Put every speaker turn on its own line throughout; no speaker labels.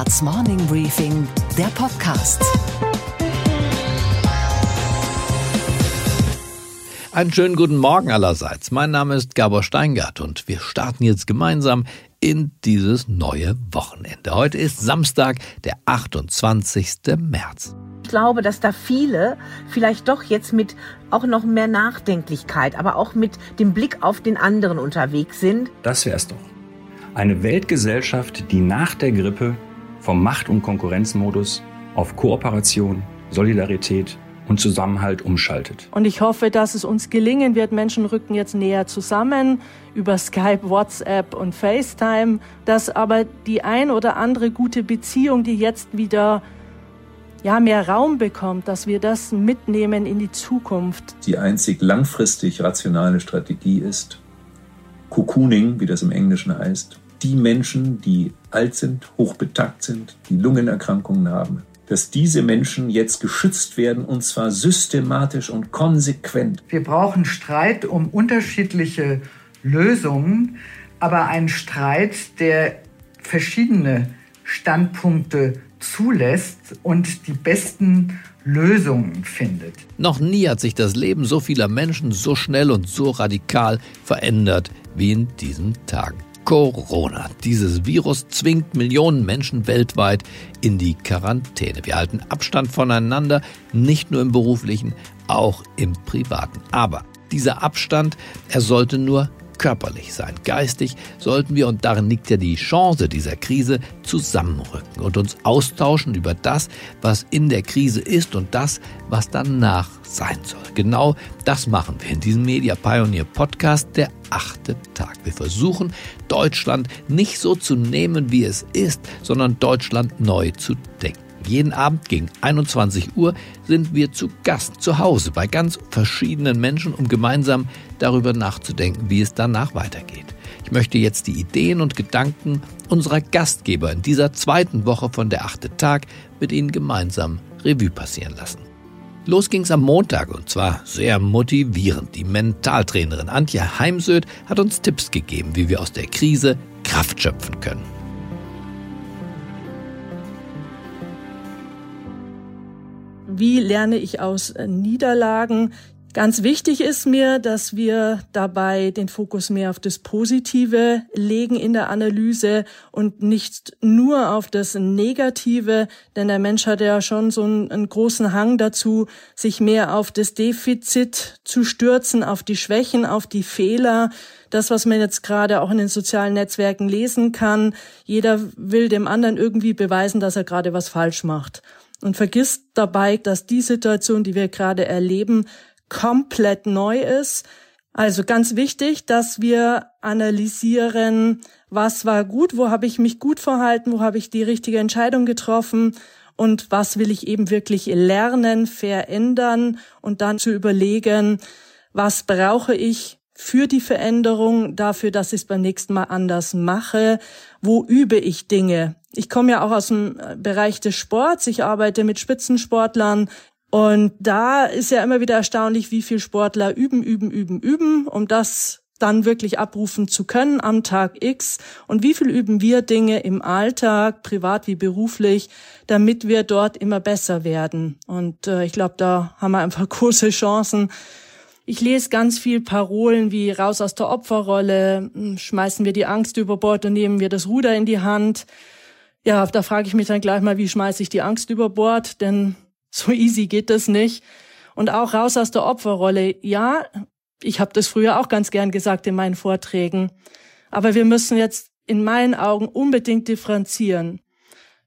Handelsblatts Morning Briefing, der Podcast.
Einen schönen guten Morgen allerseits. Mein Name ist Gabor Steingart und wir starten jetzt gemeinsam in dieses neue Wochenende. Heute ist Samstag, der 28. März.
Ich glaube, dass da viele vielleicht doch jetzt mit auch noch mehr Nachdenklichkeit, aber auch mit dem Blick auf den anderen unterwegs sind.
Das wär's doch. Eine Weltgesellschaft, die nach der Grippe vom Macht- und Konkurrenzmodus auf Kooperation, Solidarität und Zusammenhalt umschaltet.
Und ich hoffe, dass es uns gelingen wird. Menschen rücken jetzt näher zusammen über Skype, WhatsApp und FaceTime, dass aber die ein oder andere gute Beziehung, die jetzt wieder ja, mehr Raum bekommt, dass wir das mitnehmen in die Zukunft.
Die einzig langfristig rationale Strategie ist, Cocooning, wie das im Englischen heißt, die Menschen, die alt sind, hochbetagt sind, die Lungenerkrankungen haben, dass diese Menschen jetzt geschützt werden und zwar systematisch und konsequent.
Wir brauchen Streit um unterschiedliche Lösungen, aber einen Streit, der verschiedene Standpunkte zulässt und die besten Lösungen findet.
Noch nie hat sich das Leben so vieler Menschen so schnell und so radikal verändert wie in diesen Tagen. Corona. Dieses Virus zwingt Millionen Menschen weltweit in die Quarantäne. Wir halten Abstand voneinander, nicht nur im beruflichen, auch im privaten. Aber dieser Abstand, er sollte nur körperlich sein. Geistig sollten wir, und darin liegt ja die Chance dieser Krise, zusammenrücken und uns austauschen über das, was in der Krise ist und das, was danach sein soll. Genau das machen wir in diesem Media Pioneer Podcast, der achte Tag. Wir versuchen, Deutschland nicht so zu nehmen, wie es ist, sondern Deutschland neu zu denken. Jeden Abend gegen 21 Uhr sind wir zu Gast zu Hause bei ganz verschiedenen Menschen, um gemeinsam darüber nachzudenken, wie es danach weitergeht. Ich möchte jetzt die Ideen und Gedanken unserer Gastgeber in dieser zweiten Woche von der achte Tag mit Ihnen gemeinsam Revue passieren lassen. Los ging's am Montag und zwar sehr motivierend. Die Mentaltrainerin Antje Heimsöth hat uns Tipps gegeben, wie wir aus der Krise Kraft schöpfen können.
Wie lerne ich aus Niederlagen? Ganz wichtig ist mir, dass wir dabei den Fokus mehr auf das Positive legen in der Analyse und nicht nur auf das Negative, denn der Mensch hat ja schon so einen, einen, großen Hang dazu, sich mehr auf das Defizit zu stürzen, auf die Schwächen, auf die Fehler. Das, was man jetzt gerade auch in den sozialen Netzwerken lesen kann. Jeder will dem anderen irgendwie beweisen, dass er gerade was falsch macht und vergisst dabei, dass die Situation, die wir gerade erleben, komplett neu ist. Also ganz wichtig, dass wir analysieren, was war gut, wo habe ich mich gut verhalten, wo habe ich die richtige Entscheidung getroffen und was will ich eben wirklich lernen, verändern und dann zu überlegen, was brauche ich für die Veränderung, dafür, dass ich es beim nächsten Mal anders mache, wo übe ich Dinge. Ich komme ja auch aus dem Bereich des Sports, ich arbeite mit Spitzensportlern und da ist ja immer wieder erstaunlich, wie viel Sportler üben, üben, üben, üben, um das dann wirklich abrufen zu können am Tag X und wie viel üben wir Dinge im Alltag, privat wie beruflich, damit wir dort immer besser werden. Und äh, ich glaube, da haben wir einfach große Chancen. Ich lese ganz viel Parolen wie raus aus der Opferrolle, hm, schmeißen wir die Angst über Bord und nehmen wir das Ruder in die Hand. Ja, da frage ich mich dann gleich mal, wie schmeiße ich die Angst über Bord, denn so easy geht das nicht. Und auch raus aus der Opferrolle. Ja, ich habe das früher auch ganz gern gesagt in meinen Vorträgen. Aber wir müssen jetzt in meinen Augen unbedingt differenzieren.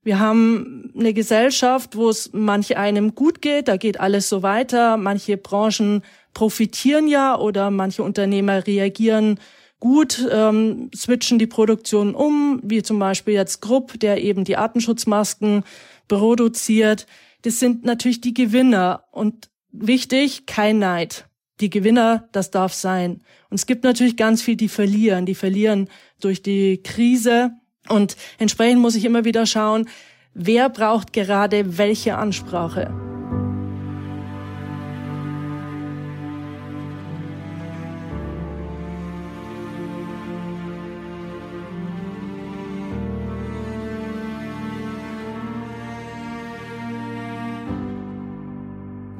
Wir haben eine Gesellschaft, wo es manch einem gut geht, da geht alles so weiter. Manche Branchen profitieren ja oder manche Unternehmer reagieren gut, ähm, switchen die Produktion um, wie zum Beispiel jetzt Grupp, der eben die Artenschutzmasken produziert das sind natürlich die Gewinner. Und wichtig, kein Neid. Die Gewinner, das darf sein. Und es gibt natürlich ganz viel, die verlieren. Die verlieren durch die Krise. Und entsprechend muss ich immer wieder schauen, wer braucht gerade welche Ansprache.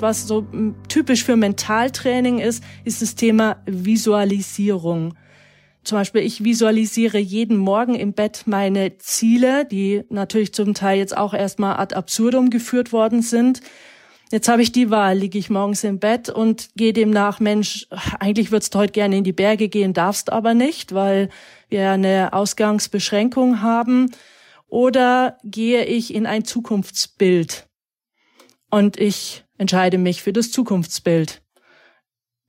Was so hm, typisch für Mentaltraining ist, ist das Thema Visualisierung. Zum Beispiel, ich visualisiere jeden Morgen im Bett meine Ziele, die natürlich zum Teil jetzt auch erstmal ad absurdum geführt worden sind. Jetzt habe ich die Wahl, liege ich morgens im Bett und gehe dem nach, Mensch, eigentlich würdest du heute gerne in die Berge gehen, darfst aber nicht, weil wir eine Ausgangsbeschränkung haben. Oder gehe ich in ein Zukunftsbild und ich entscheide mich für das Zukunftsbild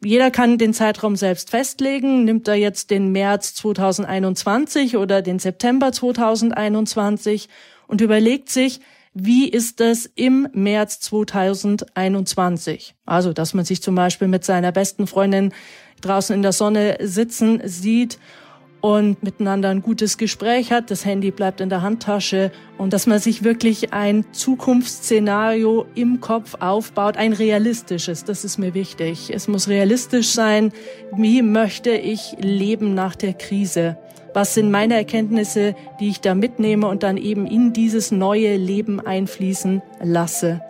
jeder kann den Zeitraum selbst festlegen. Nimmt er jetzt den März 2021 oder den September 2021 und überlegt sich, wie ist es im März 2021? Also, dass man sich zum Beispiel mit seiner besten Freundin draußen in der Sonne sitzen sieht und miteinander ein gutes Gespräch hat. Das Handy bleibt in der Handtasche und dass man sich wirklich ein Zukunftsszenario im Kopf aufbaut, ein realistisches. Das ist mir wichtig. Es muss realistisch sein. Wie möchte ich leben nach der Krise? Was sind meine Erkenntnisse, die ich da mitnehme und dann eben in dieses neue Leben einfließen lasse?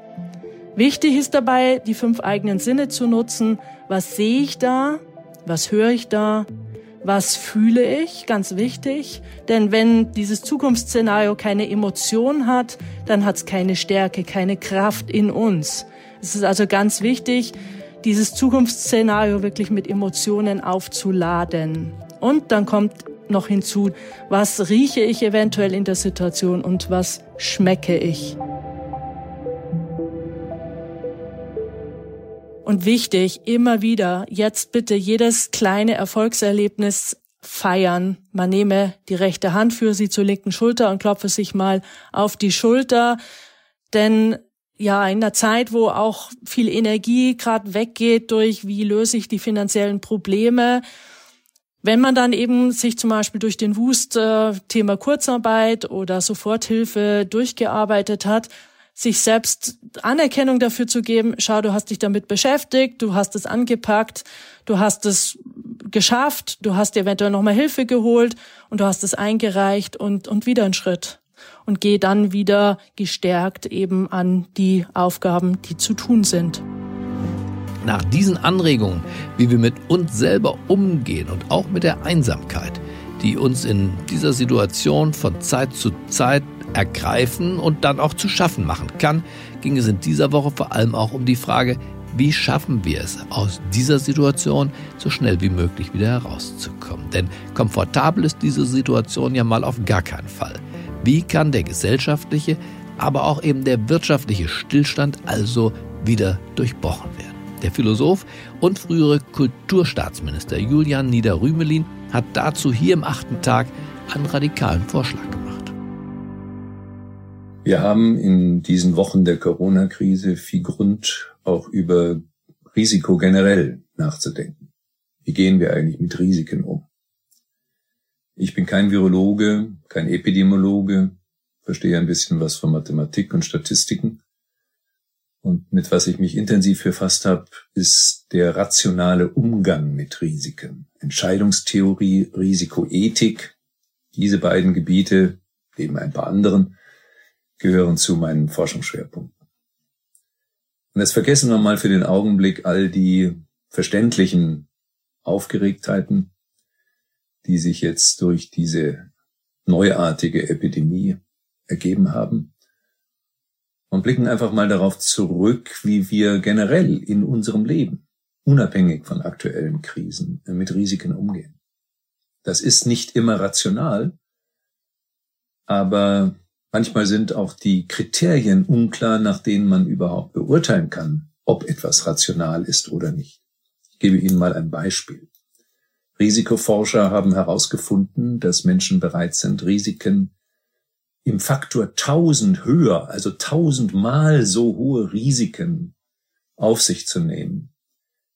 Wichtig ist dabei, die fünf eigenen Sinne zu nutzen. Was sehe ich da? Was höre ich da? Was fühle ich, ganz wichtig. Denn wenn dieses Zukunftsszenario keine Emotion hat, dann hat es keine Stärke, keine Kraft in uns. Es ist also ganz wichtig, dieses Zukunftsszenario wirklich mit Emotionen aufzuladen. Und dann kommt noch hinzu, was rieche ich eventuell in der Situation und was schmecke ich. Und wichtig, immer wieder, jetzt bitte jedes kleine Erfolgserlebnis feiern. Man nehme die rechte Hand für sie zur linken Schulter und klopfe sich mal auf die Schulter. Denn ja, in der Zeit, wo auch viel Energie gerade weggeht durch, wie löse ich die finanziellen Probleme, wenn man dann eben sich zum Beispiel durch den Wust äh, Thema Kurzarbeit oder Soforthilfe durchgearbeitet hat, sich selbst Anerkennung dafür zu geben, schau, du hast dich damit beschäftigt, du hast es angepackt, du hast es geschafft, du hast dir eventuell nochmal Hilfe geholt und du hast es eingereicht und, und wieder einen Schritt. Und geh dann wieder gestärkt eben an die Aufgaben, die zu tun sind.
Nach diesen Anregungen, wie wir mit uns selber umgehen und auch mit der Einsamkeit, die uns in dieser Situation von Zeit zu Zeit ergreifen und dann auch zu schaffen machen kann, ging es in dieser Woche vor allem auch um die Frage, wie schaffen wir es, aus dieser Situation so schnell wie möglich wieder herauszukommen? Denn komfortabel ist diese Situation ja mal auf gar keinen Fall. Wie kann der gesellschaftliche, aber auch eben der wirtschaftliche Stillstand also wieder durchbrochen werden? Der Philosoph und frühere Kulturstaatsminister Julian Niederrümelin hat dazu hier im achten Tag einen radikalen Vorschlag gemacht.
Wir haben in diesen Wochen der Corona-Krise viel Grund, auch über Risiko generell nachzudenken. Wie gehen wir eigentlich mit Risiken um? Ich bin kein Virologe, kein Epidemiologe, verstehe ein bisschen was von Mathematik und Statistiken. Und mit was ich mich intensiv befasst habe, ist der rationale Umgang mit Risiken. Entscheidungstheorie, Risikoethik. Diese beiden Gebiete, neben ein paar anderen, gehören zu meinen Forschungsschwerpunkten. Und jetzt vergessen wir mal für den Augenblick all die verständlichen Aufgeregtheiten, die sich jetzt durch diese neuartige Epidemie ergeben haben und blicken einfach mal darauf zurück, wie wir generell in unserem Leben, unabhängig von aktuellen Krisen, mit Risiken umgehen. Das ist nicht immer rational, aber Manchmal sind auch die Kriterien unklar, nach denen man überhaupt beurteilen kann, ob etwas rational ist oder nicht. Ich gebe Ihnen mal ein Beispiel. Risikoforscher haben herausgefunden, dass Menschen bereit sind, Risiken im Faktor 1000 höher, also 1000 mal so hohe Risiken auf sich zu nehmen,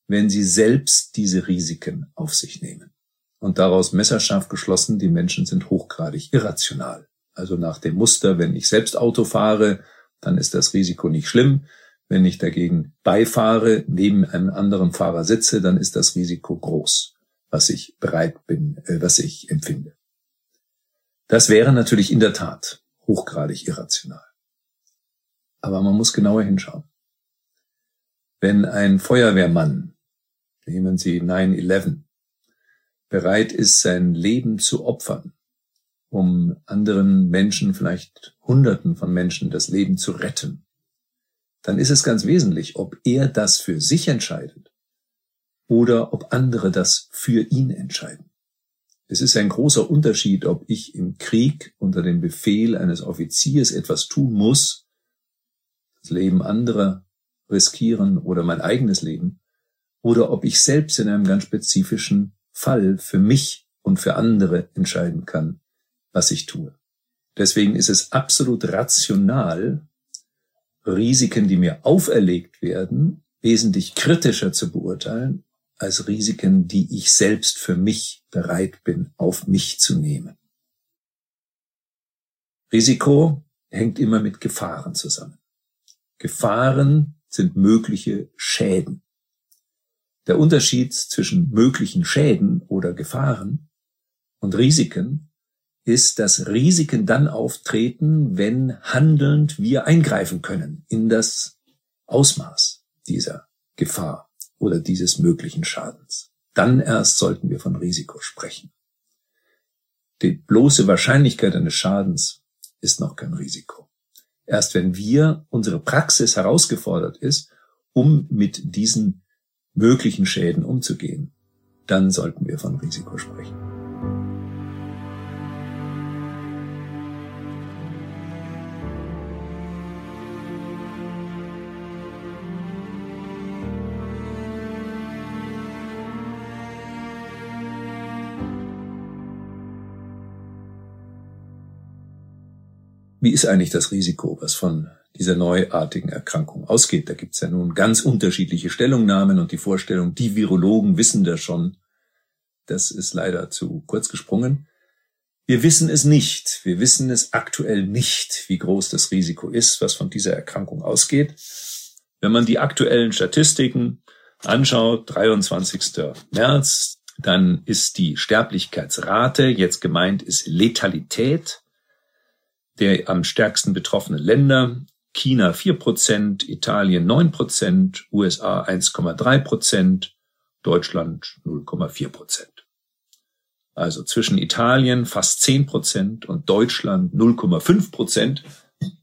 wenn sie selbst diese Risiken auf sich nehmen. Und daraus messerscharf geschlossen, die Menschen sind hochgradig irrational. Also nach dem Muster, wenn ich selbst Auto fahre, dann ist das Risiko nicht schlimm. Wenn ich dagegen beifahre, neben einem anderen Fahrer sitze, dann ist das Risiko groß, was ich bereit bin, äh, was ich empfinde. Das wäre natürlich in der Tat hochgradig irrational. Aber man muss genauer hinschauen. Wenn ein Feuerwehrmann, nehmen Sie 9-11, bereit ist, sein Leben zu opfern, um anderen Menschen, vielleicht Hunderten von Menschen, das Leben zu retten, dann ist es ganz wesentlich, ob er das für sich entscheidet oder ob andere das für ihn entscheiden. Es ist ein großer Unterschied, ob ich im Krieg unter dem Befehl eines Offiziers etwas tun muss, das Leben anderer riskieren oder mein eigenes Leben, oder ob ich selbst in einem ganz spezifischen Fall für mich und für andere entscheiden kann, was ich tue. Deswegen ist es absolut rational, Risiken, die mir auferlegt werden, wesentlich kritischer zu beurteilen als Risiken, die ich selbst für mich bereit bin, auf mich zu nehmen. Risiko hängt immer mit Gefahren zusammen. Gefahren sind mögliche Schäden. Der Unterschied zwischen möglichen Schäden oder Gefahren und Risiken ist, dass Risiken dann auftreten, wenn handelnd wir eingreifen können in das Ausmaß dieser Gefahr oder dieses möglichen Schadens. Dann erst sollten wir von Risiko sprechen. Die bloße Wahrscheinlichkeit eines Schadens ist noch kein Risiko. Erst wenn wir, unsere Praxis herausgefordert ist, um mit diesen möglichen Schäden umzugehen, dann sollten wir von Risiko sprechen. Wie ist eigentlich das Risiko, was von dieser neuartigen Erkrankung ausgeht? Da gibt es ja nun ganz unterschiedliche Stellungnahmen und die Vorstellung, die Virologen wissen das schon. Das ist leider zu kurz gesprungen. Wir wissen es nicht. Wir wissen es aktuell nicht, wie groß das Risiko ist, was von dieser Erkrankung ausgeht. Wenn man die aktuellen Statistiken anschaut, 23. März, dann ist die Sterblichkeitsrate, jetzt gemeint ist Letalität, der am stärksten betroffenen Länder. China 4%, Italien 9%, USA 1,3%, Deutschland 0,4%. Also zwischen Italien fast 10% und Deutschland 0,5%.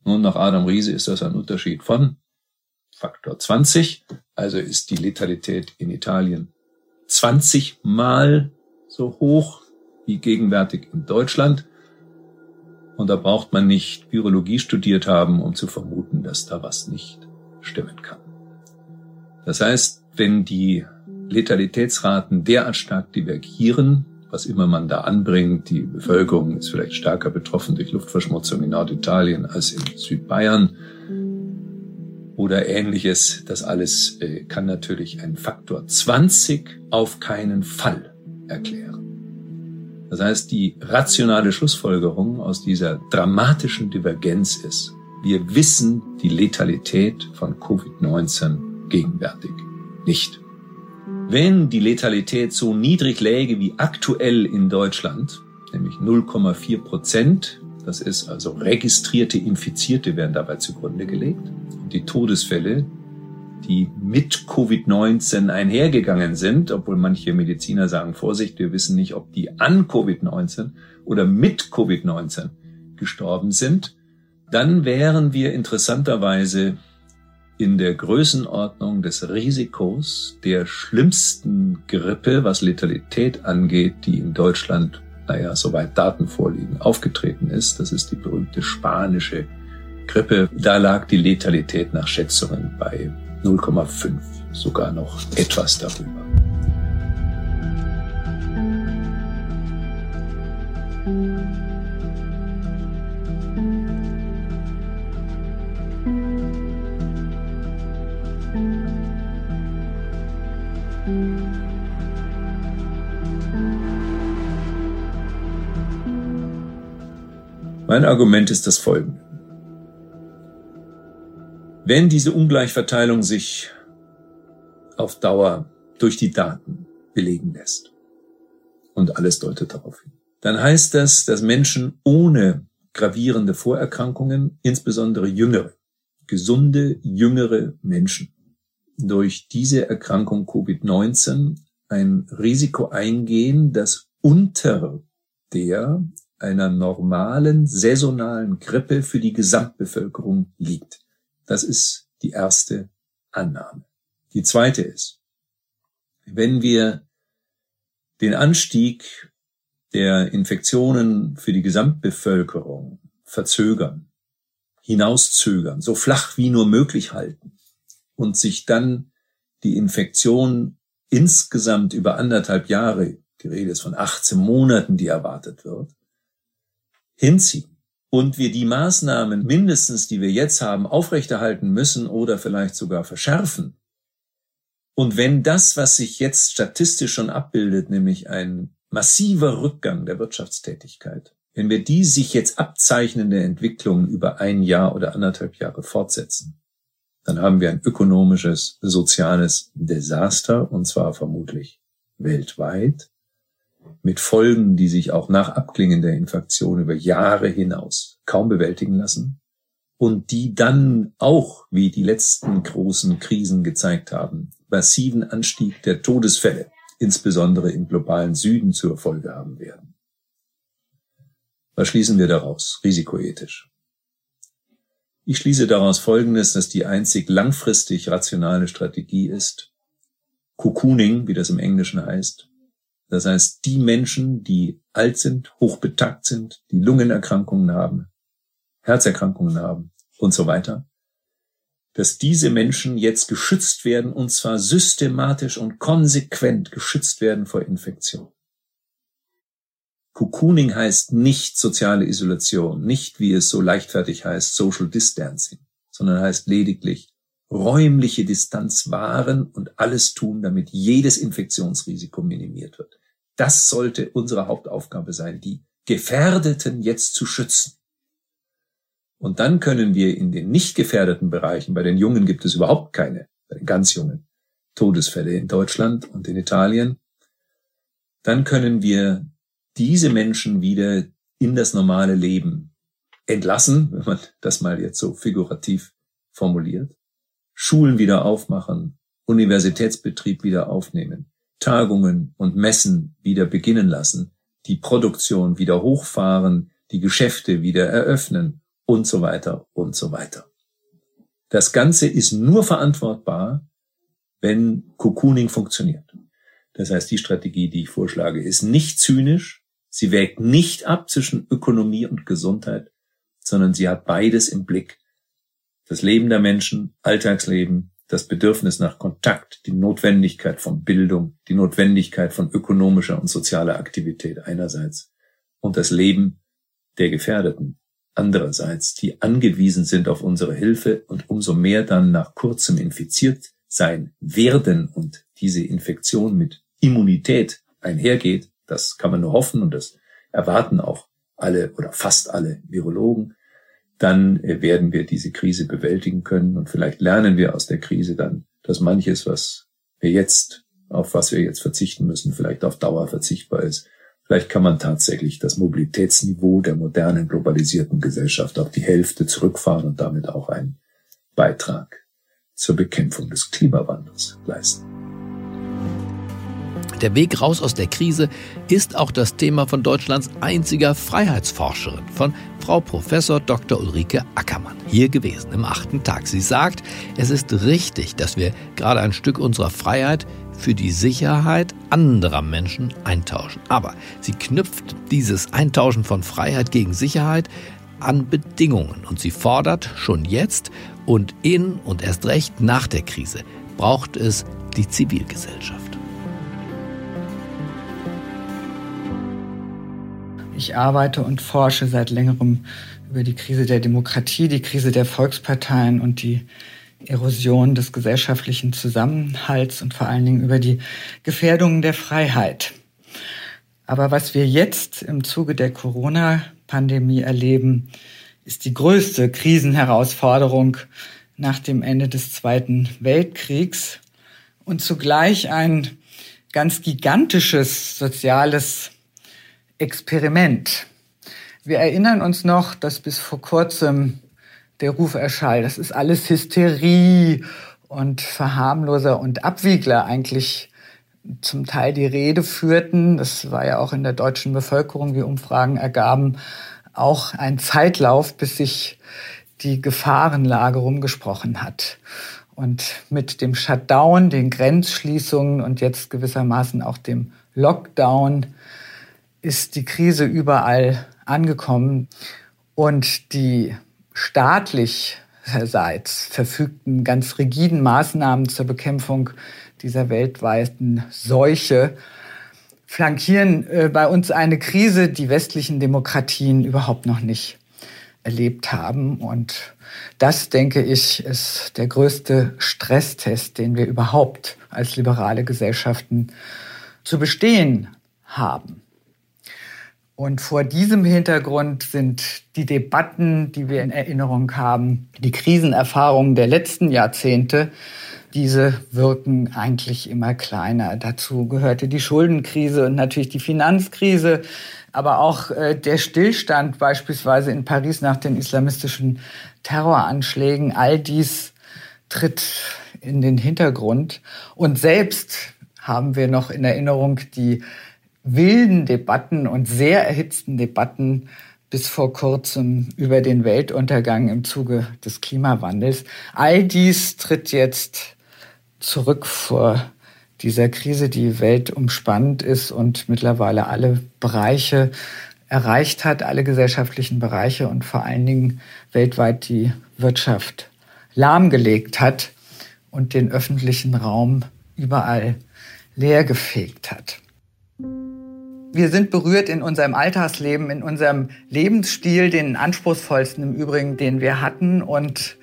Nun nach Adam Riese ist das ein Unterschied von Faktor 20. Also ist die Letalität in Italien 20 mal so hoch wie gegenwärtig in Deutschland. Und da braucht man nicht Virologie studiert haben, um zu vermuten, dass da was nicht stimmen kann. Das heißt, wenn die Letalitätsraten derart stark divergieren, was immer man da anbringt, die Bevölkerung ist vielleicht stärker betroffen durch Luftverschmutzung in Norditalien als in Südbayern oder ähnliches, das alles äh, kann natürlich einen Faktor 20 auf keinen Fall erklären. Das heißt, die rationale Schlussfolgerung aus dieser dramatischen Divergenz ist, wir wissen die Letalität von Covid-19 gegenwärtig nicht. Wenn die Letalität so niedrig läge wie aktuell in Deutschland, nämlich 0,4 Prozent, das ist also registrierte Infizierte werden dabei zugrunde gelegt, und die Todesfälle, die mit Covid-19 einhergegangen sind, obwohl manche Mediziner sagen, Vorsicht, wir wissen nicht, ob die an Covid-19 oder mit Covid-19 gestorben sind, dann wären wir interessanterweise in der Größenordnung des Risikos der schlimmsten Grippe, was Letalität angeht, die in Deutschland, naja, soweit Daten vorliegen, aufgetreten ist. Das ist die berühmte spanische Grippe. Da lag die Letalität nach Schätzungen bei 0,5, sogar noch etwas darüber. Mein Argument ist das folgende. Wenn diese Ungleichverteilung sich auf Dauer durch die Daten belegen lässt, und alles deutet darauf hin, dann heißt das, dass Menschen ohne gravierende Vorerkrankungen, insbesondere jüngere, gesunde, jüngere Menschen, durch diese Erkrankung Covid-19 ein Risiko eingehen, das unter der einer normalen saisonalen Grippe für die Gesamtbevölkerung liegt. Das ist die erste Annahme. Die zweite ist, wenn wir den Anstieg der Infektionen für die Gesamtbevölkerung verzögern, hinauszögern, so flach wie nur möglich halten und sich dann die Infektion insgesamt über anderthalb Jahre, die Rede ist von 18 Monaten, die erwartet wird, hinziehen und wir die Maßnahmen mindestens, die wir jetzt haben, aufrechterhalten müssen oder vielleicht sogar verschärfen, und wenn das, was sich jetzt statistisch schon abbildet, nämlich ein massiver Rückgang der Wirtschaftstätigkeit, wenn wir die sich jetzt abzeichnende Entwicklung über ein Jahr oder anderthalb Jahre fortsetzen, dann haben wir ein ökonomisches, soziales Desaster, und zwar vermutlich weltweit, mit Folgen, die sich auch nach Abklingen der Infektion über Jahre hinaus kaum bewältigen lassen und die dann auch, wie die letzten großen Krisen gezeigt haben, massiven Anstieg der Todesfälle, insbesondere im globalen Süden, zur Folge haben werden. Was schließen wir daraus, risikoethisch? Ich schließe daraus Folgendes, dass die einzig langfristig rationale Strategie ist, Cocooning, wie das im Englischen heißt. Das heißt, die Menschen, die alt sind, hochbetagt sind, die Lungenerkrankungen haben, Herzerkrankungen haben und so weiter, dass diese Menschen jetzt geschützt werden und zwar systematisch und konsequent geschützt werden vor Infektion. Cocooning heißt nicht soziale Isolation, nicht wie es so leichtfertig heißt Social Distancing, sondern heißt lediglich räumliche Distanz wahren und alles tun, damit jedes Infektionsrisiko minimiert wird. Das sollte unsere Hauptaufgabe sein, die Gefährdeten jetzt zu schützen. Und dann können wir in den nicht gefährdeten Bereichen, bei den Jungen gibt es überhaupt keine, bei den ganz Jungen, Todesfälle in Deutschland und in Italien, dann können wir diese Menschen wieder in das normale Leben entlassen, wenn man das mal jetzt so figurativ formuliert, Schulen wieder aufmachen, Universitätsbetrieb wieder aufnehmen, Tagungen und Messen wieder beginnen lassen, die Produktion wieder hochfahren, die Geschäfte wieder eröffnen und so weiter und so weiter. Das Ganze ist nur verantwortbar, wenn Cocooning funktioniert. Das heißt, die Strategie, die ich vorschlage, ist nicht zynisch. Sie wägt nicht ab zwischen Ökonomie und Gesundheit, sondern sie hat beides im Blick. Das Leben der Menschen, Alltagsleben, das Bedürfnis nach Kontakt, die Notwendigkeit von Bildung, die Notwendigkeit von ökonomischer und sozialer Aktivität einerseits und das Leben der Gefährdeten andererseits, die angewiesen sind auf unsere Hilfe und umso mehr dann nach kurzem infiziert sein werden und diese Infektion mit Immunität einhergeht, das kann man nur hoffen und das erwarten auch alle oder fast alle Virologen, dann äh, werden wir diese Krise bewältigen können und vielleicht lernen wir aus der Krise dann, dass manches, was wir jetzt, auf was wir jetzt verzichten müssen, vielleicht auf Dauer verzichtbar ist Vielleicht kann man tatsächlich das Mobilitätsniveau der modernen globalisierten Gesellschaft auf die Hälfte zurückfahren und damit auch einen Beitrag zur Bekämpfung des Klimawandels leisten.
Der Weg raus aus der Krise ist auch das Thema von Deutschlands einziger Freiheitsforscherin, von Frau Professor Dr. Ulrike Ackermann, hier gewesen im achten Tag. Sie sagt, es ist richtig, dass wir gerade ein Stück unserer Freiheit für die Sicherheit anderer Menschen eintauschen. Aber sie knüpft dieses Eintauschen von Freiheit gegen Sicherheit an Bedingungen und sie fordert schon jetzt und in und erst recht nach der Krise braucht es die Zivilgesellschaft.
Ich arbeite und forsche seit längerem über die Krise der Demokratie, die Krise der Volksparteien und die Erosion des gesellschaftlichen Zusammenhalts und vor allen Dingen über die Gefährdungen der Freiheit. Aber was wir jetzt im Zuge der Corona-Pandemie erleben, ist die größte Krisenherausforderung nach dem Ende des Zweiten Weltkriegs und zugleich ein ganz gigantisches soziales Experiment. Wir erinnern uns noch, dass bis vor kurzem der Ruf erschallt. Das ist alles Hysterie und Verharmloser und Abwiegler eigentlich zum Teil die Rede führten. Das war ja auch in der deutschen Bevölkerung, wie Umfragen ergaben, auch ein Zeitlauf, bis sich die Gefahrenlage rumgesprochen hat. Und mit dem Shutdown, den Grenzschließungen und jetzt gewissermaßen auch dem Lockdown ist die Krise überall angekommen und die staatlichseits verfügten ganz rigiden Maßnahmen zur Bekämpfung dieser weltweiten Seuche flankieren äh, bei uns eine Krise, die westlichen Demokratien überhaupt noch nicht erlebt haben. Und das, denke ich, ist der größte Stresstest, den wir überhaupt als liberale Gesellschaften zu bestehen haben. Und vor diesem Hintergrund sind die Debatten, die wir in Erinnerung haben, die Krisenerfahrungen der letzten Jahrzehnte, diese wirken eigentlich immer kleiner. Dazu gehörte die Schuldenkrise und natürlich die Finanzkrise, aber auch äh, der Stillstand beispielsweise in Paris nach den islamistischen Terroranschlägen. All dies tritt in den Hintergrund. Und selbst haben wir noch in Erinnerung die wilden Debatten und sehr erhitzten Debatten bis vor kurzem über den Weltuntergang im Zuge des Klimawandels. All dies tritt jetzt zurück vor dieser Krise, die weltumspannend ist und mittlerweile alle Bereiche erreicht hat, alle gesellschaftlichen Bereiche und vor allen Dingen weltweit die Wirtschaft lahmgelegt hat und den öffentlichen Raum überall leergefegt hat. Wir sind berührt in unserem Alltagsleben, in unserem Lebensstil, den anspruchsvollsten im Übrigen, den wir hatten. Und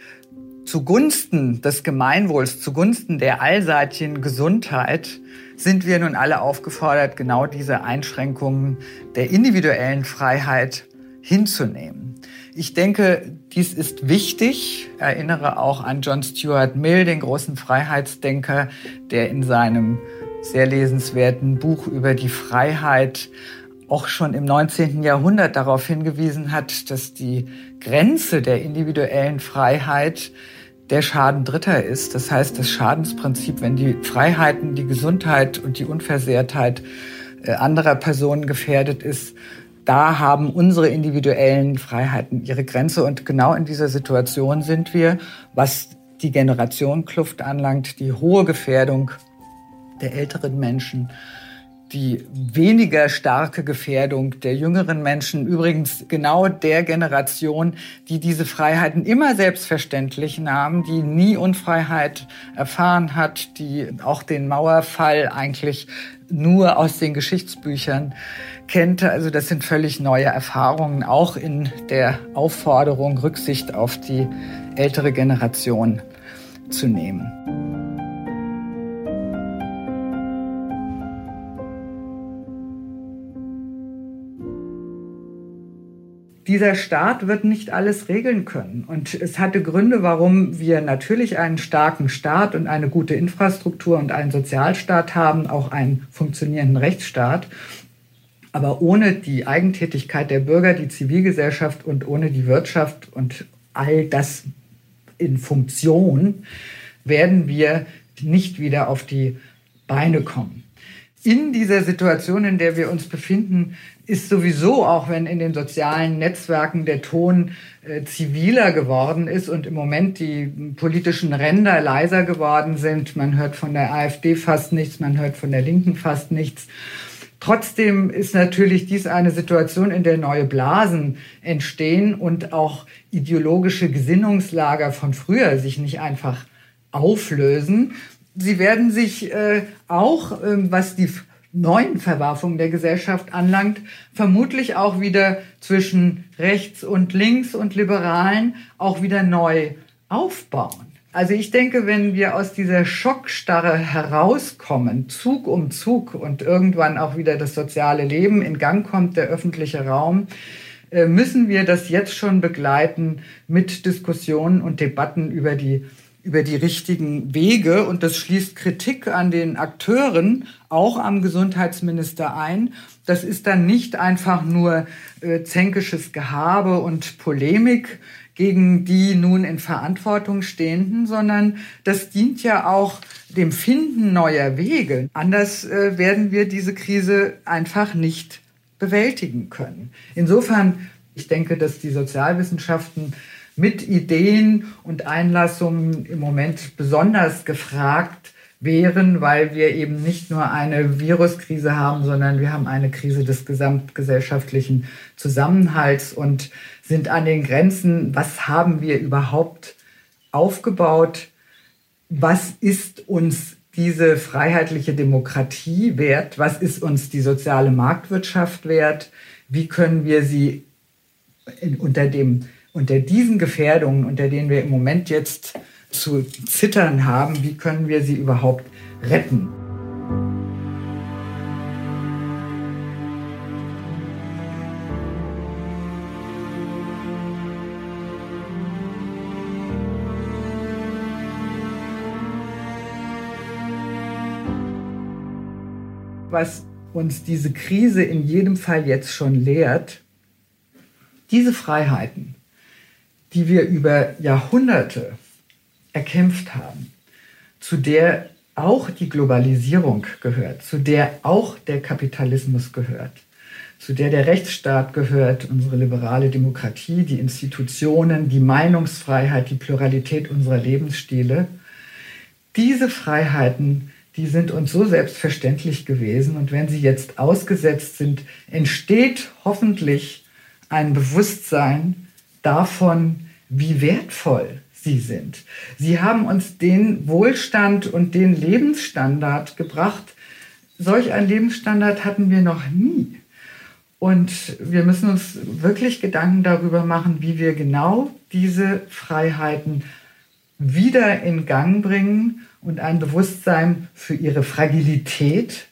zugunsten des Gemeinwohls, zugunsten der allseitigen Gesundheit sind wir nun alle aufgefordert, genau diese Einschränkungen der individuellen Freiheit hinzunehmen. Ich denke, dies ist wichtig. Ich erinnere auch an John Stuart Mill, den großen Freiheitsdenker, der in seinem sehr lesenswerten Buch über die Freiheit auch schon im 19. Jahrhundert darauf hingewiesen hat, dass die Grenze der individuellen Freiheit der Schaden Dritter ist. Das heißt, das Schadensprinzip, wenn die Freiheiten, die Gesundheit und die Unversehrtheit äh, anderer Personen gefährdet ist, da haben unsere individuellen Freiheiten ihre Grenze. Und genau in dieser Situation sind wir, was die Generationenkluft anlangt, die hohe Gefährdung der älteren Menschen, die weniger starke Gefährdung der jüngeren Menschen, übrigens genau der Generation, die diese Freiheiten immer selbstverständlich nahm, die nie Unfreiheit erfahren hat, die auch den Mauerfall eigentlich nur aus den Geschichtsbüchern kennt. Also das sind völlig neue Erfahrungen, auch in der Aufforderung, Rücksicht auf die ältere Generation zu nehmen. Dieser Staat wird nicht alles regeln können. Und es hatte Gründe, warum wir natürlich einen starken Staat und eine gute Infrastruktur und einen Sozialstaat haben, auch einen funktionierenden Rechtsstaat. Aber ohne die Eigentätigkeit der Bürger, die Zivilgesellschaft und ohne die Wirtschaft und all das in Funktion werden wir nicht wieder auf die Beine kommen. In dieser Situation, in der wir uns befinden, ist sowieso, auch wenn in den sozialen Netzwerken der Ton äh, ziviler geworden ist und im Moment die politischen Ränder leiser geworden sind. Man hört von der AfD fast nichts, man hört von der Linken fast nichts. Trotzdem ist natürlich dies eine Situation, in der neue Blasen entstehen und auch ideologische Gesinnungslager von früher sich nicht einfach auflösen. Sie werden sich äh, auch, äh, was die neuen Verwerfungen der Gesellschaft anlangt, vermutlich auch wieder zwischen rechts und links und Liberalen auch wieder neu aufbauen. Also ich denke, wenn wir aus dieser Schockstarre herauskommen, Zug um Zug und irgendwann auch wieder das soziale Leben in Gang kommt, der öffentliche Raum, äh, müssen wir das jetzt schon begleiten mit Diskussionen und Debatten über die über die richtigen Wege und das schließt Kritik an den Akteuren, auch am Gesundheitsminister ein. Das ist dann nicht einfach nur äh, zänkisches Gehabe und Polemik gegen die nun in Verantwortung stehenden, sondern das dient ja auch dem Finden neuer Wege. Anders äh, werden wir diese Krise einfach nicht bewältigen können. Insofern, ich denke, dass die Sozialwissenschaften mit Ideen und Einlassungen im Moment besonders gefragt wären, weil wir eben nicht nur eine Viruskrise haben, sondern wir haben eine Krise des gesamtgesellschaftlichen Zusammenhalts und sind an den Grenzen, was haben wir überhaupt aufgebaut, was ist uns diese freiheitliche Demokratie wert, was ist uns die soziale Marktwirtschaft wert, wie können wir sie in, unter, dem, unter diesen Gefährdungen, unter denen wir im Moment jetzt zu zittern haben, wie können wir sie überhaupt retten. was uns diese Krise in jedem Fall jetzt schon lehrt, diese Freiheiten, die wir über Jahrhunderte erkämpft haben, zu der auch die Globalisierung gehört, zu der auch der Kapitalismus gehört, zu der der Rechtsstaat gehört, unsere liberale Demokratie, die Institutionen, die Meinungsfreiheit, die Pluralität unserer Lebensstile. Diese Freiheiten die sind uns so selbstverständlich gewesen. Und wenn sie jetzt ausgesetzt sind, entsteht hoffentlich ein Bewusstsein davon, wie wertvoll sie sind. Sie haben uns den Wohlstand und den Lebensstandard gebracht. Solch einen Lebensstandard hatten wir noch nie. Und wir müssen uns wirklich Gedanken darüber machen, wie wir genau diese Freiheiten wieder in Gang bringen und ein Bewusstsein für ihre Fragilität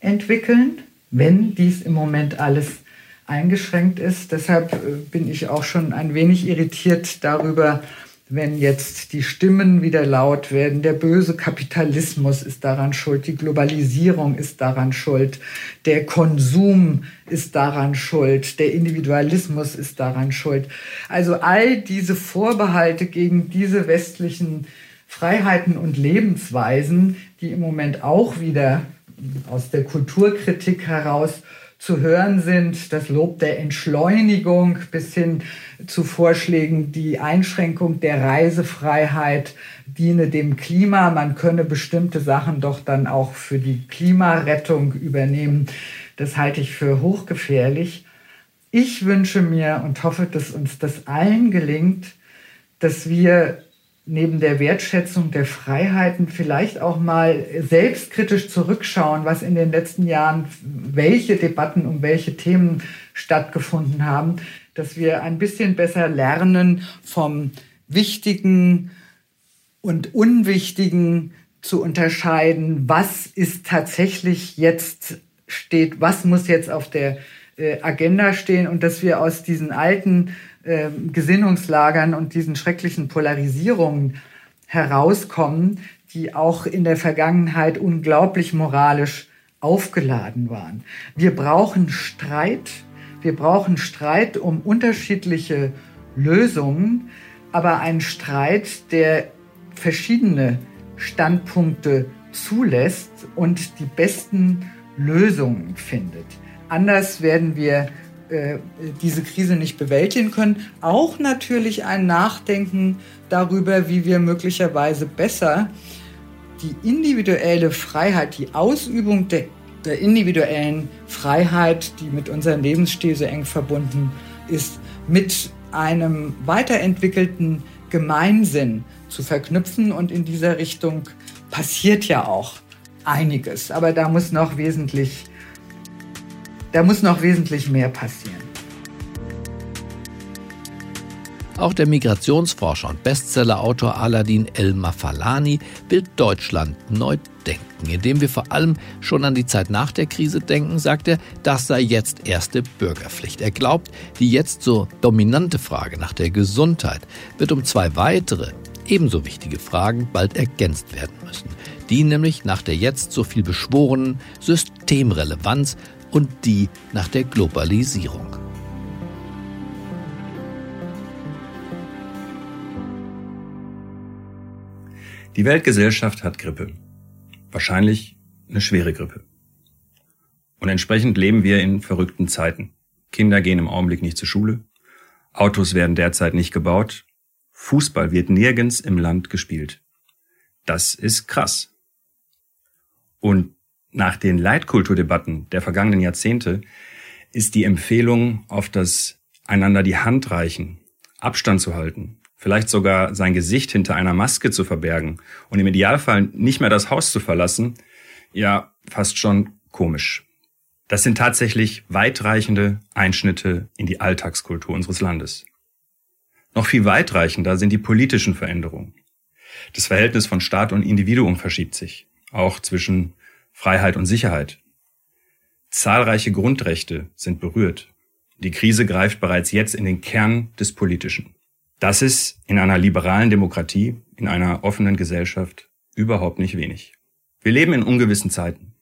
entwickeln, wenn dies im Moment alles eingeschränkt ist. Deshalb äh, bin ich auch schon ein wenig irritiert darüber, wenn jetzt die Stimmen wieder laut werden, der böse Kapitalismus ist daran schuld, die Globalisierung ist daran schuld, der Konsum ist daran schuld, der Individualismus ist daran schuld. Also all diese Vorbehalte gegen diese westlichen Freiheiten und Lebensweisen, die im Moment auch wieder aus der Kulturkritik heraus zu hören sind, das Lob der Entschleunigung bis hin zu Vorschlägen, die Einschränkung der Reisefreiheit diene dem Klima, man könne bestimmte Sachen doch dann auch für die Klimarettung übernehmen. Das halte ich für hochgefährlich. Ich wünsche mir und hoffe, dass uns das allen gelingt, dass wir neben der Wertschätzung der Freiheiten vielleicht auch mal selbstkritisch zurückschauen, was in den letzten Jahren, welche Debatten um welche Themen stattgefunden haben, dass wir ein bisschen besser lernen vom Wichtigen und Unwichtigen zu unterscheiden, was ist tatsächlich jetzt steht, was muss jetzt auf der äh, Agenda stehen und dass wir aus diesen alten äh, Gesinnungslagern und diesen schrecklichen Polarisierungen herauskommen, die auch in der Vergangenheit unglaublich moralisch aufgeladen waren. Wir brauchen Streit, wir brauchen Streit um unterschiedliche Lösungen, aber ein Streit, der verschiedene Standpunkte zulässt und die besten Lösungen findet. Anders werden wir äh, diese Krise nicht bewältigen können. Auch natürlich ein Nachdenken darüber, wie wir möglicherweise besser die individuelle Freiheit, die Ausübung der, der individuellen Freiheit, die mit unserem Lebensstil so eng verbunden ist, mit einem weiterentwickelten Gemeinsinn zu verknüpfen. Und in dieser Richtung passiert ja auch einiges. Aber da muss noch wesentlich da muss noch wesentlich mehr passieren.
Auch der Migrationsforscher und Bestsellerautor Aladin El-Mafalani will Deutschland neu denken. Indem wir vor allem schon an die Zeit nach der Krise denken, sagt er, das sei jetzt erste Bürgerpflicht. Er glaubt, die jetzt so dominante Frage nach der Gesundheit wird um zwei weitere, ebenso wichtige Fragen bald ergänzt werden müssen. Die nämlich nach der jetzt so viel beschworenen Systemrelevanz und die nach der Globalisierung.
Die Weltgesellschaft hat Grippe. Wahrscheinlich eine schwere Grippe. Und entsprechend leben wir in verrückten Zeiten. Kinder gehen im Augenblick nicht zur Schule. Autos werden derzeit nicht gebaut. Fußball wird nirgends im Land gespielt. Das ist krass. Und nach den Leitkulturdebatten der vergangenen Jahrzehnte ist die Empfehlung auf das einander die Hand reichen, Abstand zu halten, vielleicht sogar sein Gesicht hinter einer Maske zu verbergen und im Idealfall nicht mehr das Haus zu verlassen, ja, fast schon komisch. Das sind tatsächlich weitreichende Einschnitte in die Alltagskultur unseres Landes. Noch viel weitreichender sind die politischen Veränderungen. Das Verhältnis von Staat und Individuum verschiebt sich, auch zwischen Freiheit und Sicherheit. Zahlreiche Grundrechte sind berührt. Die Krise greift bereits jetzt in den Kern des Politischen. Das ist in einer liberalen Demokratie, in einer offenen Gesellschaft überhaupt nicht wenig. Wir leben in ungewissen Zeiten.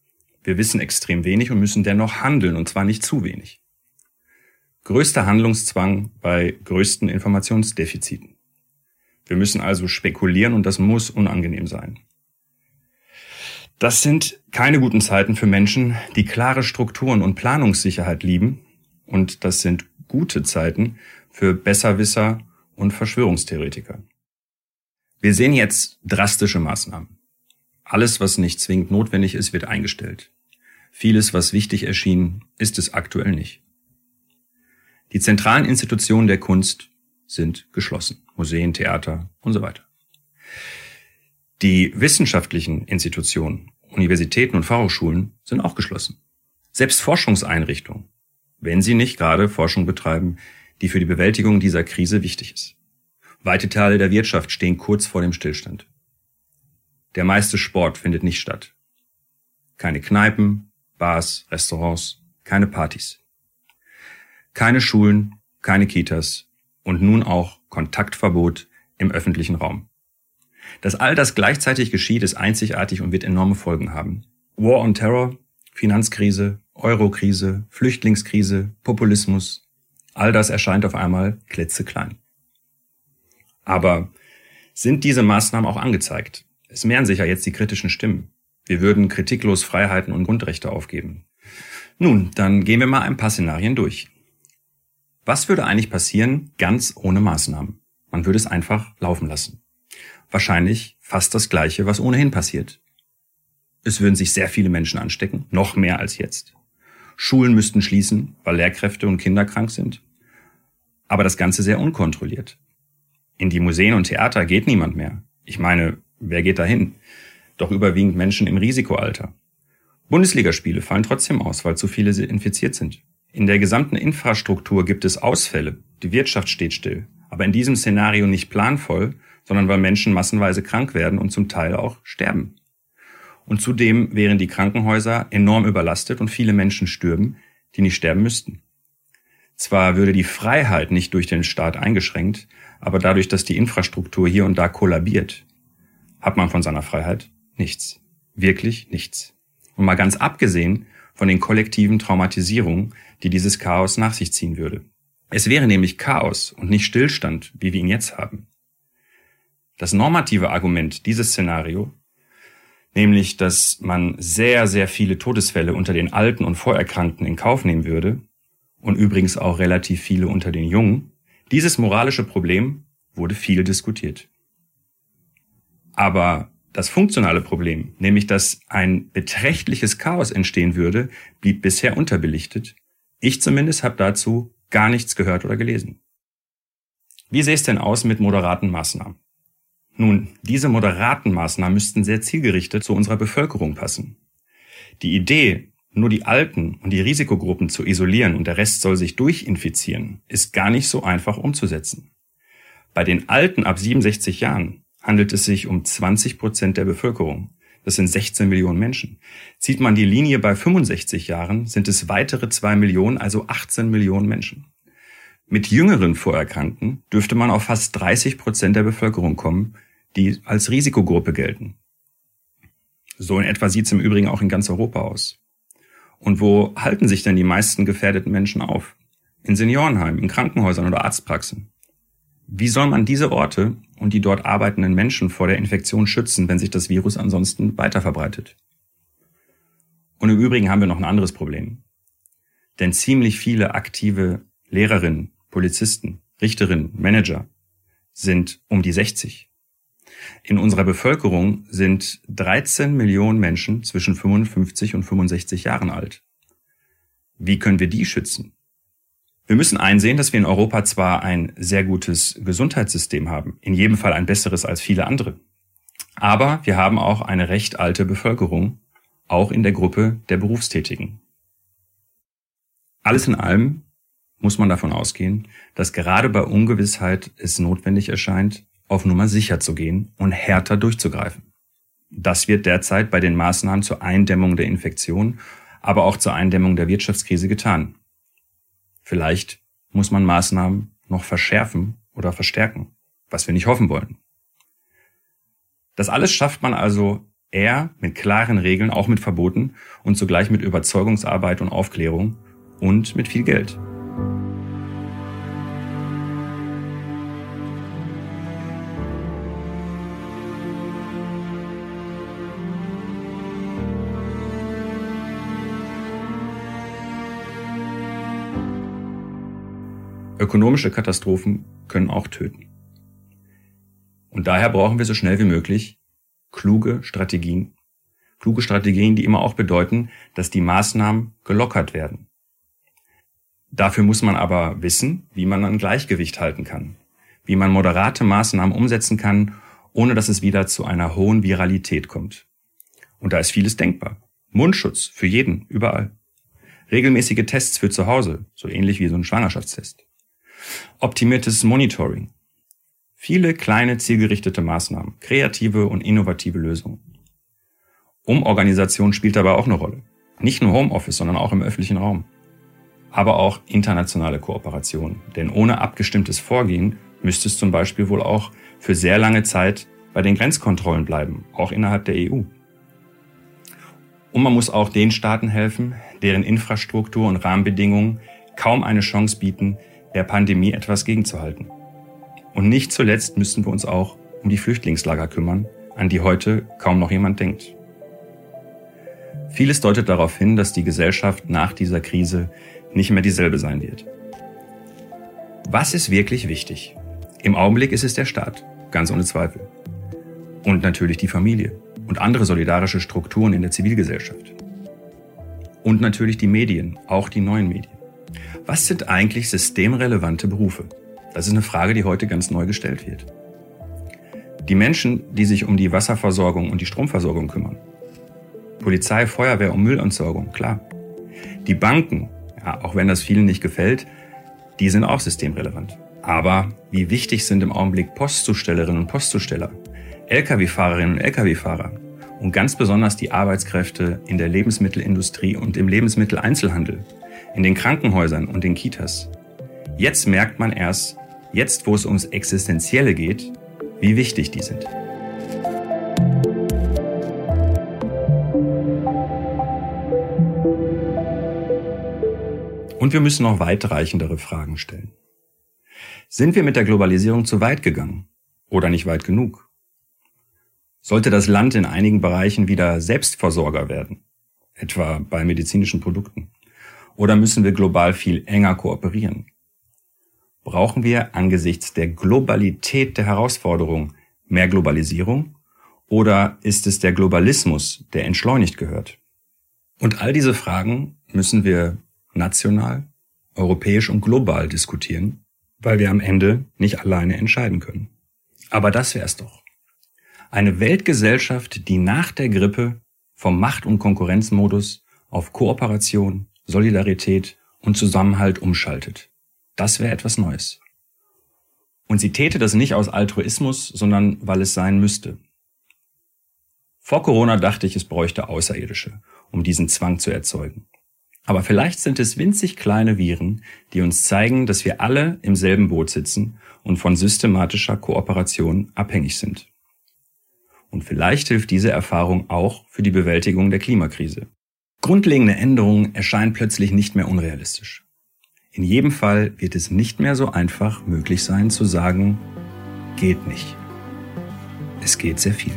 Wir wissen extrem wenig und müssen dennoch handeln, und zwar nicht zu wenig. Größter Handlungszwang bei größten Informationsdefiziten. Wir müssen also spekulieren und das muss unangenehm sein. Das sind keine guten Zeiten für Menschen, die klare Strukturen und Planungssicherheit lieben. Und das sind gute Zeiten für Besserwisser und Verschwörungstheoretiker. Wir sehen jetzt drastische Maßnahmen. Alles, was nicht zwingend notwendig ist, wird eingestellt. Vieles, was wichtig erschien, ist es aktuell nicht. Die zentralen Institutionen der Kunst sind geschlossen. Museen, Theater und so weiter. Die wissenschaftlichen Institutionen, Universitäten und Fachhochschulen sind auch geschlossen. Selbst Forschungseinrichtungen, wenn sie nicht gerade Forschung betreiben, die für die Bewältigung dieser Krise wichtig ist. Weite Teile der Wirtschaft stehen kurz vor dem Stillstand. Der meiste Sport findet nicht statt. Keine Kneipen, Bars, Restaurants, keine Partys. Keine Schulen, keine Kitas und nun auch Kontaktverbot im öffentlichen Raum. Dass all das gleichzeitig geschieht, ist einzigartig und wird enorme Folgen haben. War on Terror, Finanzkrise, Eurokrise, Flüchtlingskrise, Populismus, all das erscheint auf einmal klitzeklein. Aber sind diese Maßnahmen auch angezeigt? Es mehren sich ja jetzt die kritischen Stimmen. Wir würden kritiklos Freiheiten und Grundrechte aufgeben. Nun, dann gehen wir mal ein paar Szenarien durch. Was würde eigentlich passieren ganz ohne Maßnahmen? Man würde es einfach laufen lassen wahrscheinlich fast das Gleiche, was ohnehin passiert. Es würden sich sehr viele Menschen anstecken, noch mehr als jetzt. Schulen müssten schließen, weil Lehrkräfte und Kinder krank sind. Aber das Ganze sehr unkontrolliert. In die Museen und Theater geht niemand mehr. Ich meine, wer geht dahin? Doch überwiegend Menschen im Risikoalter. Bundesligaspiele fallen trotzdem aus, weil zu viele infiziert sind. In der gesamten Infrastruktur gibt es Ausfälle. Die Wirtschaft steht still. Aber in diesem Szenario nicht planvoll, sondern weil Menschen massenweise krank werden und zum Teil auch sterben. Und zudem wären die Krankenhäuser enorm überlastet und viele Menschen stürben, die nicht sterben müssten. Zwar würde die Freiheit nicht durch den Staat eingeschränkt, aber dadurch, dass die Infrastruktur hier und da kollabiert, hat man von seiner Freiheit nichts. Wirklich nichts. Und mal ganz abgesehen von den kollektiven Traumatisierungen, die dieses Chaos nach sich ziehen würde. Es wäre nämlich Chaos und nicht Stillstand, wie wir ihn jetzt haben. Das normative Argument dieses Szenario, nämlich dass man sehr, sehr viele Todesfälle unter den Alten und Vorerkrankten in Kauf nehmen würde und übrigens auch relativ viele unter den Jungen, dieses moralische Problem wurde viel diskutiert. Aber das funktionale Problem, nämlich dass ein beträchtliches Chaos entstehen würde, blieb bisher unterbelichtet. Ich zumindest habe dazu gar nichts gehört oder gelesen. Wie sähe es denn aus mit moderaten Maßnahmen? Nun, diese moderaten Maßnahmen müssten sehr zielgerichtet zu unserer Bevölkerung passen. Die Idee, nur die Alten und die Risikogruppen zu isolieren und der Rest soll sich durchinfizieren, ist gar nicht so einfach umzusetzen. Bei den Alten ab 67 Jahren handelt es sich um 20 Prozent der Bevölkerung. Das sind 16 Millionen Menschen. Zieht man die Linie bei 65 Jahren, sind es weitere 2 Millionen, also 18 Millionen Menschen. Mit jüngeren Vorerkrankten dürfte man auf fast 30 Prozent der Bevölkerung kommen, die als Risikogruppe gelten. So in etwa sieht es im Übrigen auch in ganz Europa aus. Und wo halten sich denn die meisten gefährdeten Menschen auf? In Seniorenheimen, in Krankenhäusern oder Arztpraxen. Wie soll man diese Orte und die dort arbeitenden Menschen vor der Infektion schützen, wenn sich das Virus ansonsten weiter verbreitet. Und im Übrigen haben wir noch ein anderes Problem. Denn ziemlich viele aktive Lehrerinnen, Polizisten, Richterinnen, Manager sind um die 60. In unserer Bevölkerung sind 13 Millionen Menschen zwischen 55 und 65 Jahren alt. Wie können wir die schützen? Wir müssen einsehen, dass wir in Europa zwar ein sehr gutes Gesundheitssystem haben, in jedem Fall ein besseres als viele andere, aber wir haben auch eine recht alte Bevölkerung, auch in der Gruppe der Berufstätigen. Alles in allem muss man davon ausgehen, dass gerade bei Ungewissheit es notwendig erscheint, auf Nummer sicher zu gehen und härter durchzugreifen. Das wird derzeit bei den Maßnahmen zur Eindämmung der Infektion, aber auch zur Eindämmung der Wirtschaftskrise getan. Vielleicht muss man Maßnahmen noch verschärfen oder verstärken, was wir nicht hoffen wollen. Das alles schafft man also eher mit klaren Regeln, auch mit Verboten und zugleich mit Überzeugungsarbeit und Aufklärung und mit viel Geld. Ökonomische Katastrophen können auch töten. Und daher brauchen wir so schnell wie möglich kluge Strategien. Kluge Strategien, die immer auch bedeuten, dass die Maßnahmen gelockert werden. Dafür muss man aber wissen, wie man ein Gleichgewicht halten kann, wie man moderate Maßnahmen umsetzen kann, ohne dass es wieder zu einer hohen Viralität kommt. Und da ist vieles denkbar. Mundschutz für jeden, überall. Regelmäßige Tests für zu Hause, so ähnlich wie so ein Schwangerschaftstest. Optimiertes Monitoring. Viele kleine zielgerichtete Maßnahmen, kreative und innovative Lösungen. Umorganisation spielt dabei auch eine Rolle. Nicht nur Homeoffice, sondern auch im öffentlichen Raum. Aber auch internationale Kooperation. Denn ohne abgestimmtes Vorgehen müsste es zum Beispiel wohl auch für sehr lange Zeit bei den Grenzkontrollen bleiben, auch innerhalb der EU. Und man muss auch den Staaten helfen, deren Infrastruktur und Rahmenbedingungen kaum eine Chance bieten, der Pandemie etwas gegenzuhalten. Und nicht zuletzt müssen wir uns auch um die Flüchtlingslager kümmern, an die heute kaum noch jemand denkt. Vieles deutet darauf hin, dass die Gesellschaft nach dieser Krise nicht mehr dieselbe sein wird. Was ist wirklich wichtig? Im Augenblick ist es der Staat, ganz ohne Zweifel. Und natürlich die Familie und andere solidarische Strukturen in der Zivilgesellschaft. Und natürlich die Medien, auch die neuen Medien. Was sind eigentlich systemrelevante Berufe? Das ist eine Frage, die heute ganz neu gestellt wird. Die Menschen, die sich um die Wasserversorgung und die Stromversorgung kümmern. Polizei, Feuerwehr und Müllentsorgung, klar. Die Banken, ja, auch wenn das vielen nicht gefällt, die sind auch systemrelevant. Aber wie wichtig sind im Augenblick Postzustellerinnen und Postzusteller, Lkw-Fahrerinnen und Lkw-Fahrer und ganz besonders die Arbeitskräfte in der Lebensmittelindustrie und im Lebensmitteleinzelhandel, in den Krankenhäusern und den Kitas. Jetzt merkt man erst, jetzt wo es ums Existenzielle geht, wie wichtig die sind. Und wir müssen noch weitreichendere Fragen stellen. Sind wir mit der Globalisierung zu weit gegangen oder nicht weit genug? Sollte das Land in einigen Bereichen wieder Selbstversorger werden, etwa bei medizinischen Produkten? Oder müssen wir global viel enger kooperieren? Brauchen wir angesichts der Globalität der Herausforderung mehr Globalisierung? Oder ist es der Globalismus, der entschleunigt gehört? Und all diese Fragen müssen wir national, europäisch und global diskutieren, weil wir am Ende nicht alleine entscheiden können. Aber das wär's doch. Eine Weltgesellschaft, die nach der Grippe vom Macht- und Konkurrenzmodus auf Kooperation, Solidarität und Zusammenhalt umschaltet. Das wäre etwas Neues. Und sie täte das nicht aus Altruismus, sondern weil es sein müsste. Vor Corona dachte ich, es bräuchte Außerirdische, um diesen Zwang zu erzeugen. Aber vielleicht sind es winzig kleine Viren, die uns zeigen, dass wir alle im selben Boot sitzen und von systematischer Kooperation abhängig sind. Und vielleicht hilft diese Erfahrung auch für die Bewältigung der Klimakrise. Grundlegende Änderungen erscheinen plötzlich nicht mehr unrealistisch. In jedem Fall wird es nicht mehr so einfach möglich sein zu sagen, geht nicht. Es geht sehr viel.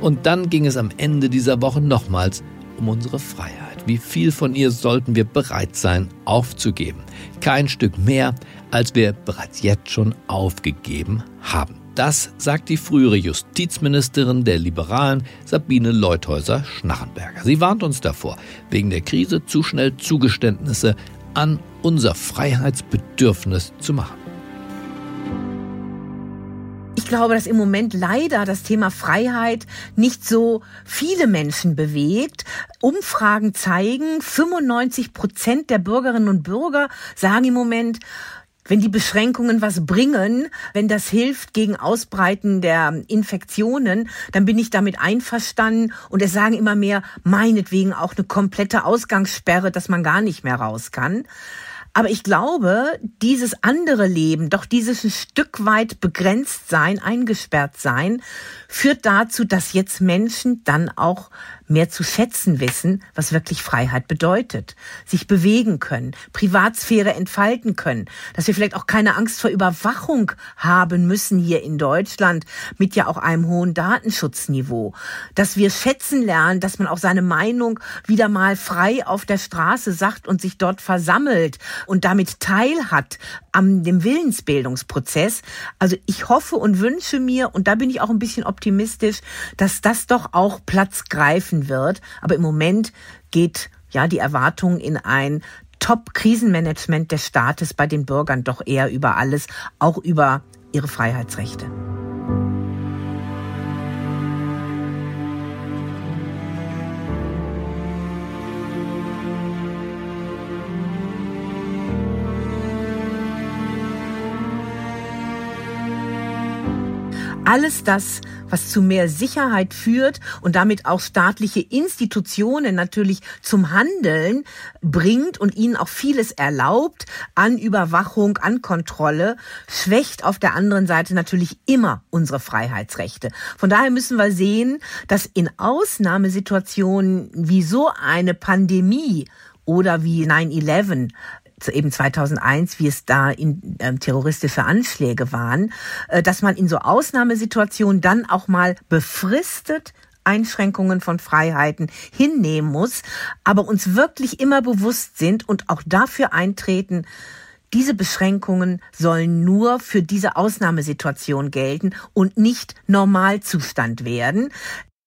Und dann ging es am Ende dieser Woche nochmals um unsere Freiheit. Wie viel von ihr sollten wir bereit sein aufzugeben? Kein Stück mehr, als wir bereits jetzt schon aufgegeben haben. Das sagt die frühere Justizministerin der Liberalen Sabine Leuthäuser-Schnarrenberger. Sie warnt uns davor, wegen der Krise zu schnell Zugeständnisse an unser Freiheitsbedürfnis zu machen.
Ich glaube, dass im Moment leider das Thema Freiheit nicht so viele Menschen bewegt. Umfragen zeigen, 95 Prozent der Bürgerinnen und Bürger sagen im Moment, wenn die Beschränkungen was bringen, wenn das hilft gegen Ausbreiten der Infektionen, dann bin ich damit einverstanden. Und es sagen immer mehr, meinetwegen auch eine komplette Ausgangssperre, dass man gar nicht mehr raus kann. Aber ich glaube, dieses andere Leben, doch dieses ein Stück weit begrenzt sein, eingesperrt sein, führt dazu, dass jetzt Menschen dann auch mehr zu schätzen wissen, was wirklich Freiheit bedeutet, sich bewegen können, Privatsphäre entfalten können, dass wir vielleicht auch keine Angst vor Überwachung haben müssen hier in Deutschland mit ja auch einem hohen Datenschutzniveau, dass wir schätzen lernen, dass man auch seine Meinung wieder mal frei auf der Straße sagt und sich dort versammelt und damit teilhat am dem Willensbildungsprozess. Also ich hoffe und wünsche mir und da bin ich auch ein bisschen optimistisch, dass das doch auch Platz greifen wird. Aber im Moment geht ja die Erwartung in ein Top-Krisenmanagement des Staates bei den Bürgern doch eher über alles, auch über ihre Freiheitsrechte. Alles das, was zu mehr Sicherheit führt und damit auch staatliche Institutionen natürlich zum Handeln bringt und ihnen auch vieles erlaubt an Überwachung, an Kontrolle, schwächt auf der anderen Seite natürlich immer unsere Freiheitsrechte. Von daher müssen wir sehen, dass in Ausnahmesituationen wie so eine Pandemie oder wie 9-11 eben 2001, wie es da in äh, terroristische Anschläge waren, äh, dass man in so Ausnahmesituationen dann auch mal befristet Einschränkungen von Freiheiten hinnehmen muss, aber uns wirklich immer bewusst sind und auch dafür eintreten, diese Beschränkungen sollen nur für diese Ausnahmesituation gelten und nicht Normalzustand werden.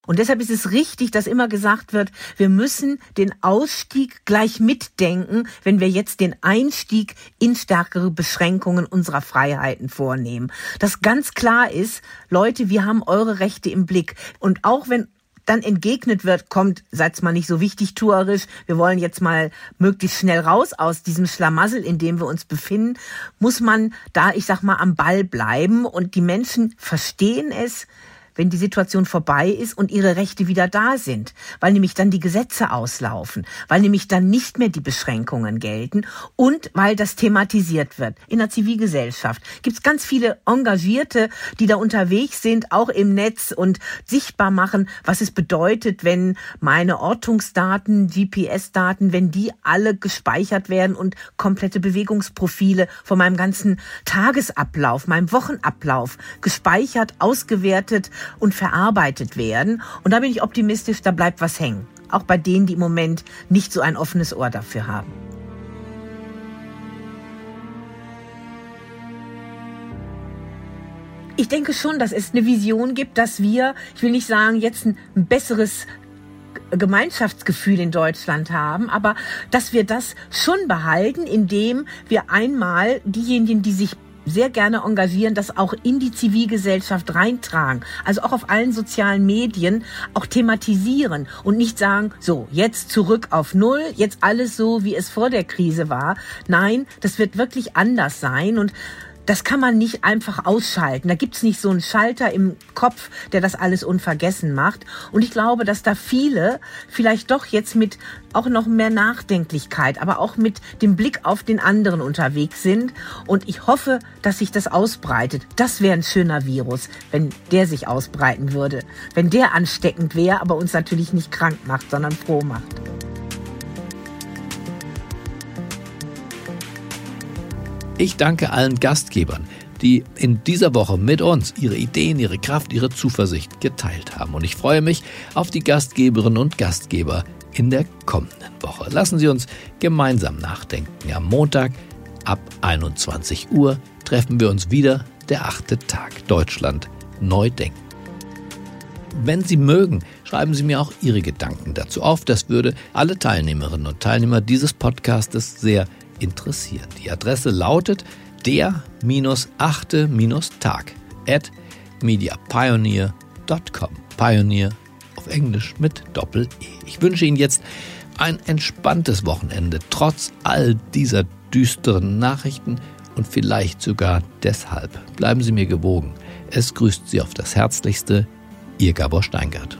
Und deshalb ist es richtig, dass immer gesagt wird, wir müssen den Ausstieg gleich mitdenken, wenn wir jetzt den Einstieg in stärkere Beschränkungen unserer Freiheiten vornehmen. Dass ganz klar ist, Leute, wir haben eure Rechte im Blick. Und auch wenn dann entgegnet wird, kommt, seid's mal nicht so wichtig tuerisch, wir wollen jetzt mal möglichst schnell raus aus diesem Schlamassel, in dem wir uns befinden, muss man da, ich sag mal, am Ball bleiben und die Menschen verstehen es, wenn die Situation vorbei ist und ihre Rechte wieder da sind, weil nämlich dann die Gesetze auslaufen, weil nämlich dann nicht mehr die Beschränkungen gelten und weil das thematisiert wird. In der Zivilgesellschaft gibt es ganz viele Engagierte, die da unterwegs sind, auch im Netz und sichtbar machen, was es bedeutet, wenn meine Ortungsdaten, GPS-Daten, wenn die alle gespeichert werden und komplette Bewegungsprofile von meinem ganzen Tagesablauf, meinem Wochenablauf gespeichert, ausgewertet und verarbeitet werden. Und da bin ich optimistisch, da bleibt was hängen. Auch bei denen, die im Moment nicht so ein offenes Ohr dafür haben. Ich denke schon, dass es eine Vision gibt, dass wir, ich will nicht sagen, jetzt ein besseres Gemeinschaftsgefühl in Deutschland haben, aber dass wir das schon behalten, indem wir einmal diejenigen, die sich sehr gerne engagieren, das auch in die Zivilgesellschaft reintragen. Also auch auf allen sozialen Medien auch thematisieren und nicht sagen, so, jetzt zurück auf Null, jetzt alles so, wie es vor der Krise war. Nein, das wird wirklich anders sein und das kann man nicht einfach ausschalten. Da gibt's nicht so einen Schalter im Kopf, der das alles unvergessen macht. Und ich glaube, dass da viele vielleicht doch jetzt mit auch noch mehr Nachdenklichkeit, aber auch mit dem Blick auf den anderen unterwegs sind. Und ich hoffe, dass sich das ausbreitet. Das wäre ein schöner Virus, wenn der sich ausbreiten würde. Wenn der ansteckend wäre, aber uns natürlich nicht krank macht, sondern froh macht.
Ich danke allen Gastgebern, die in dieser Woche mit uns ihre Ideen, ihre Kraft, ihre Zuversicht geteilt haben. Und ich freue mich auf die Gastgeberinnen und Gastgeber in der kommenden Woche. Lassen Sie uns gemeinsam nachdenken. Am Montag ab 21 Uhr treffen wir uns wieder, der achte Tag Deutschland neu denken. Wenn Sie mögen, schreiben Sie mir auch Ihre Gedanken dazu auf. Das würde alle Teilnehmerinnen und Teilnehmer dieses Podcastes sehr interessieren. Die Adresse lautet der-achte-tag at mediapioneer.com. Pioneer auf Englisch mit Doppel-E. Ich wünsche Ihnen jetzt ein entspanntes Wochenende, trotz all dieser düsteren Nachrichten und vielleicht sogar deshalb. Bleiben Sie mir gewogen. Es grüßt Sie auf das Herzlichste, Ihr Gabor Steingart.